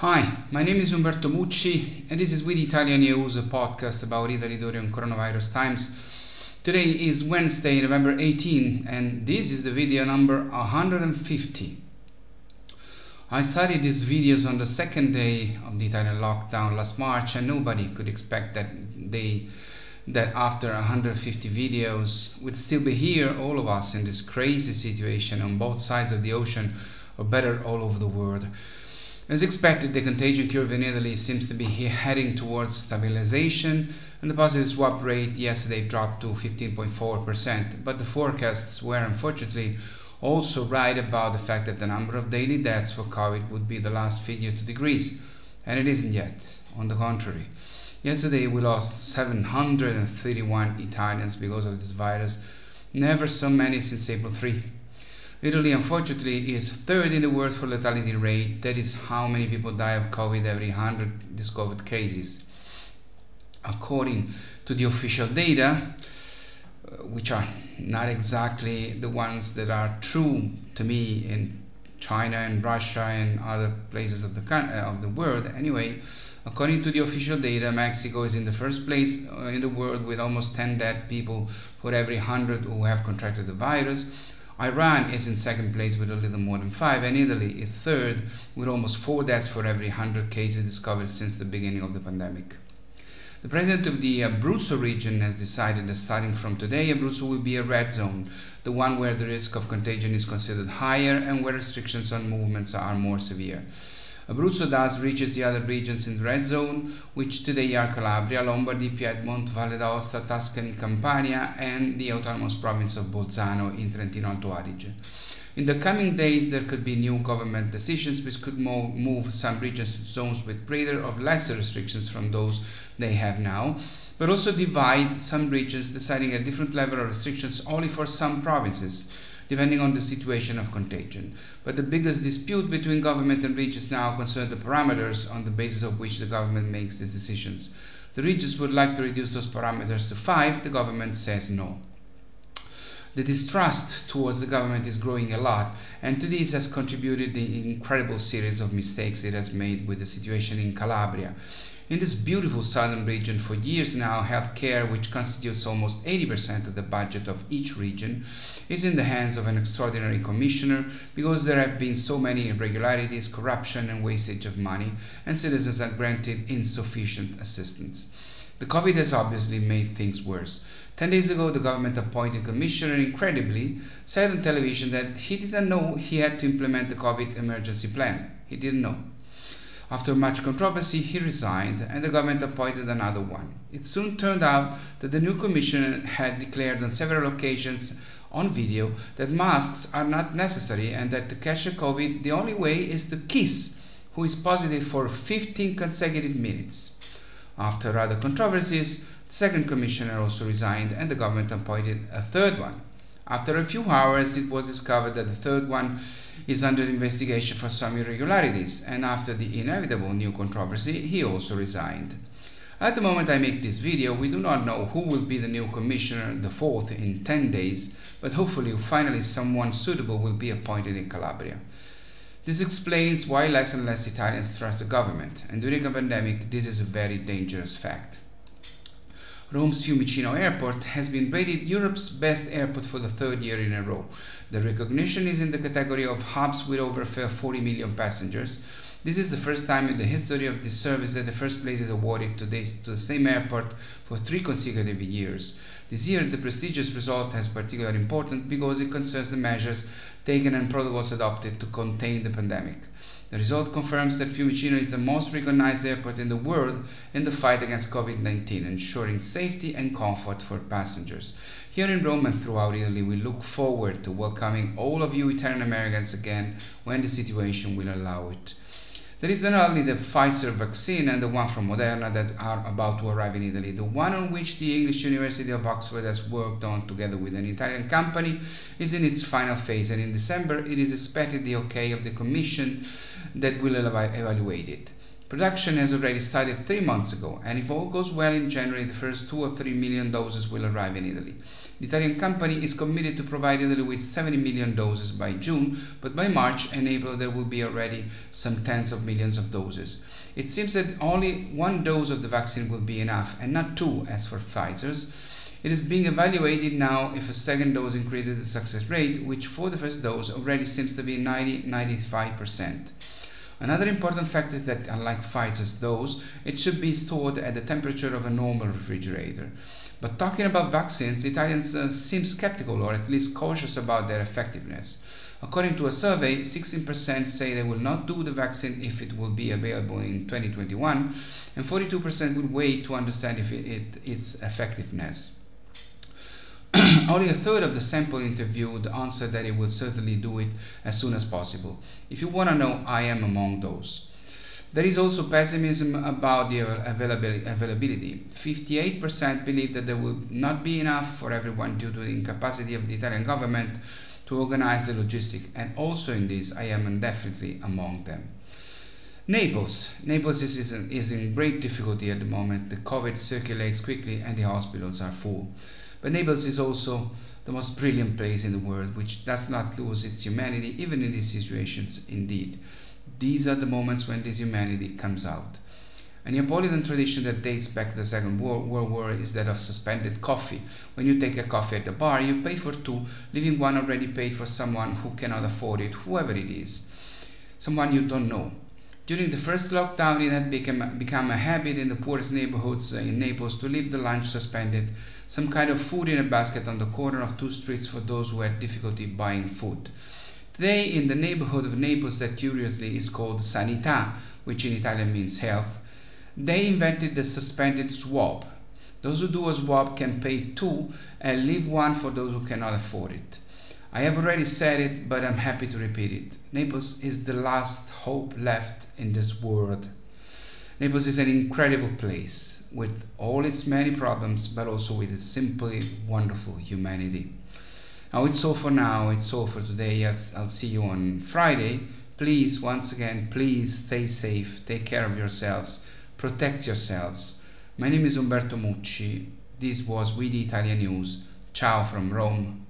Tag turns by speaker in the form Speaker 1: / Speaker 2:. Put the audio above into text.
Speaker 1: Hi, my name is Umberto Mucci, and this is We the Italian News, a podcast about Italy during coronavirus times. Today is Wednesday, November 18, and this is the video number 150. I started these videos on the second day of the Italian lockdown last March, and nobody could expect that they that after 150 videos we'd still be here, all of us, in this crazy situation on both sides of the ocean, or better, all over the world. As expected, the contagion curve in Italy seems to be heading towards stabilization, and the positive swab rate yesterday dropped to 15.4%. But the forecasts were unfortunately also right about the fact that the number of daily deaths for COVID would be the last figure to decrease, and it isn't yet. On the contrary, yesterday we lost 731 Italians because of this virus, never so many since April 3. Italy, unfortunately, is third in the world for lethality rate. That is how many people die of COVID every 100 discovered cases. According to the official data, uh, which are not exactly the ones that are true to me in China and Russia and other places of the uh, of the world. Anyway, according to the official data, Mexico is in the first place uh, in the world with almost 10 dead people for every 100 who have contracted the virus. Iran is in second place with a little more than five, and Italy is third with almost four deaths for every 100 cases discovered since the beginning of the pandemic. The president of the Abruzzo region has decided that starting from today, Abruzzo will be a red zone, the one where the risk of contagion is considered higher and where restrictions on movements are more severe. Abruzzo thus reaches the other regions in the red zone, which today are Calabria, Lombardy, Piedmont, Valle d'Aosta, Tuscany, Campania, and the autonomous province of Bolzano in Trentino Alto Adige. In the coming days, there could be new government decisions which could move some regions to zones with greater or lesser restrictions from those they have now, but also divide some regions, deciding a different level of restrictions only for some provinces depending on the situation of contagion. But the biggest dispute between government and regions now concerns the parameters on the basis of which the government makes these decisions. The regions would like to reduce those parameters to five, the government says no. The distrust towards the government is growing a lot, and to this has contributed the incredible series of mistakes it has made with the situation in Calabria. In this beautiful southern region, for years now, healthcare, which constitutes almost 80% of the budget of each region, is in the hands of an extraordinary commissioner because there have been so many irregularities, corruption, and wastage of money, and citizens are granted insufficient assistance. The COVID has obviously made things worse. Ten days ago, the government appointed commissioner incredibly said on television that he didn't know he had to implement the COVID emergency plan. He didn't know. After much controversy, he resigned and the government appointed another one. It soon turned out that the new commissioner had declared on several occasions on video that masks are not necessary and that to catch a COVID, the only way is to kiss who is positive for 15 consecutive minutes. After other controversies, the second commissioner also resigned and the government appointed a third one. After a few hours, it was discovered that the third one is under investigation for some irregularities, and after the inevitable new controversy, he also resigned. At the moment I make this video, we do not know who will be the new commissioner, the fourth, in 10 days, but hopefully finally someone suitable will be appointed in Calabria. This explains why less and less Italians trust the government, and during a pandemic, this is a very dangerous fact. Rome's Fiumicino Airport has been rated Europe's best airport for the third year in a row. The recognition is in the category of hubs with over 40 million passengers. This is the first time in the history of this service that the first place is awarded to, this, to the same airport for three consecutive years. This year, the prestigious result has particular importance because it concerns the measures taken and protocols adopted to contain the pandemic. The result confirms that Fiumicino is the most recognized airport in the world in the fight against COVID 19, ensuring safety and comfort for passengers. Here in Rome and throughout Italy, we look forward to welcoming all of you Italian Americans again when the situation will allow it. There is not only the Pfizer vaccine and the one from Moderna that are about to arrive in Italy. The one on which the English University of Oxford has worked on together with an Italian company is in its final phase, and in December it is expected the okay of the Commission that will evaluate it. Production has already started three months ago, and if all goes well in January, the first two or three million doses will arrive in Italy. The Italian company is committed to provide Italy with 70 million doses by June, but by March and April there will be already some tens of millions of doses. It seems that only one dose of the vaccine will be enough, and not two, as for Pfizer's. It is being evaluated now if a second dose increases the success rate, which for the first dose already seems to be 90 95%. Another important fact is that, unlike Pfizer's those, it should be stored at the temperature of a normal refrigerator. But talking about vaccines, Italians uh, seem skeptical or at least cautious about their effectiveness. According to a survey, 16% say they will not do the vaccine if it will be available in 2021, and 42% will wait to understand if it, it, its effectiveness. Only a third of the sample interviewed answered that it will certainly do it as soon as possible. If you want to know, I am among those. There is also pessimism about the availability. 58% believe that there will not be enough for everyone due to the incapacity of the Italian government to organize the logistics, and also in this, I am definitely among them. Naples. Naples is, is in great difficulty at the moment. The COVID circulates quickly and the hospitals are full. But Naples is also the most brilliant place in the world, which does not lose its humanity even in these situations. Indeed, these are the moments when this humanity comes out. A Neapolitan tradition that dates back to the Second World War is that of suspended coffee. When you take a coffee at the bar, you pay for two, leaving one already paid for someone who cannot afford it, whoever it is, someone you don't know. During the first lockdown, it had become, become a habit in the poorest neighborhoods uh, in Naples to leave the lunch suspended, some kind of food in a basket on the corner of two streets for those who had difficulty buying food. Today, in the neighborhood of Naples, that curiously is called Sanità, which in Italian means health, they invented the suspended swab. Those who do a swab can pay two and leave one for those who cannot afford it. I have already said it, but I'm happy to repeat it. Naples is the last hope left in this world. Naples is an incredible place with all its many problems, but also with its simply wonderful humanity. Now it's all for now, it's all for today. I'll, I'll see you on Friday. Please, once again, please stay safe, take care of yourselves, protect yourselves. My name is Umberto Mucci. This was We the Italian News. Ciao from Rome.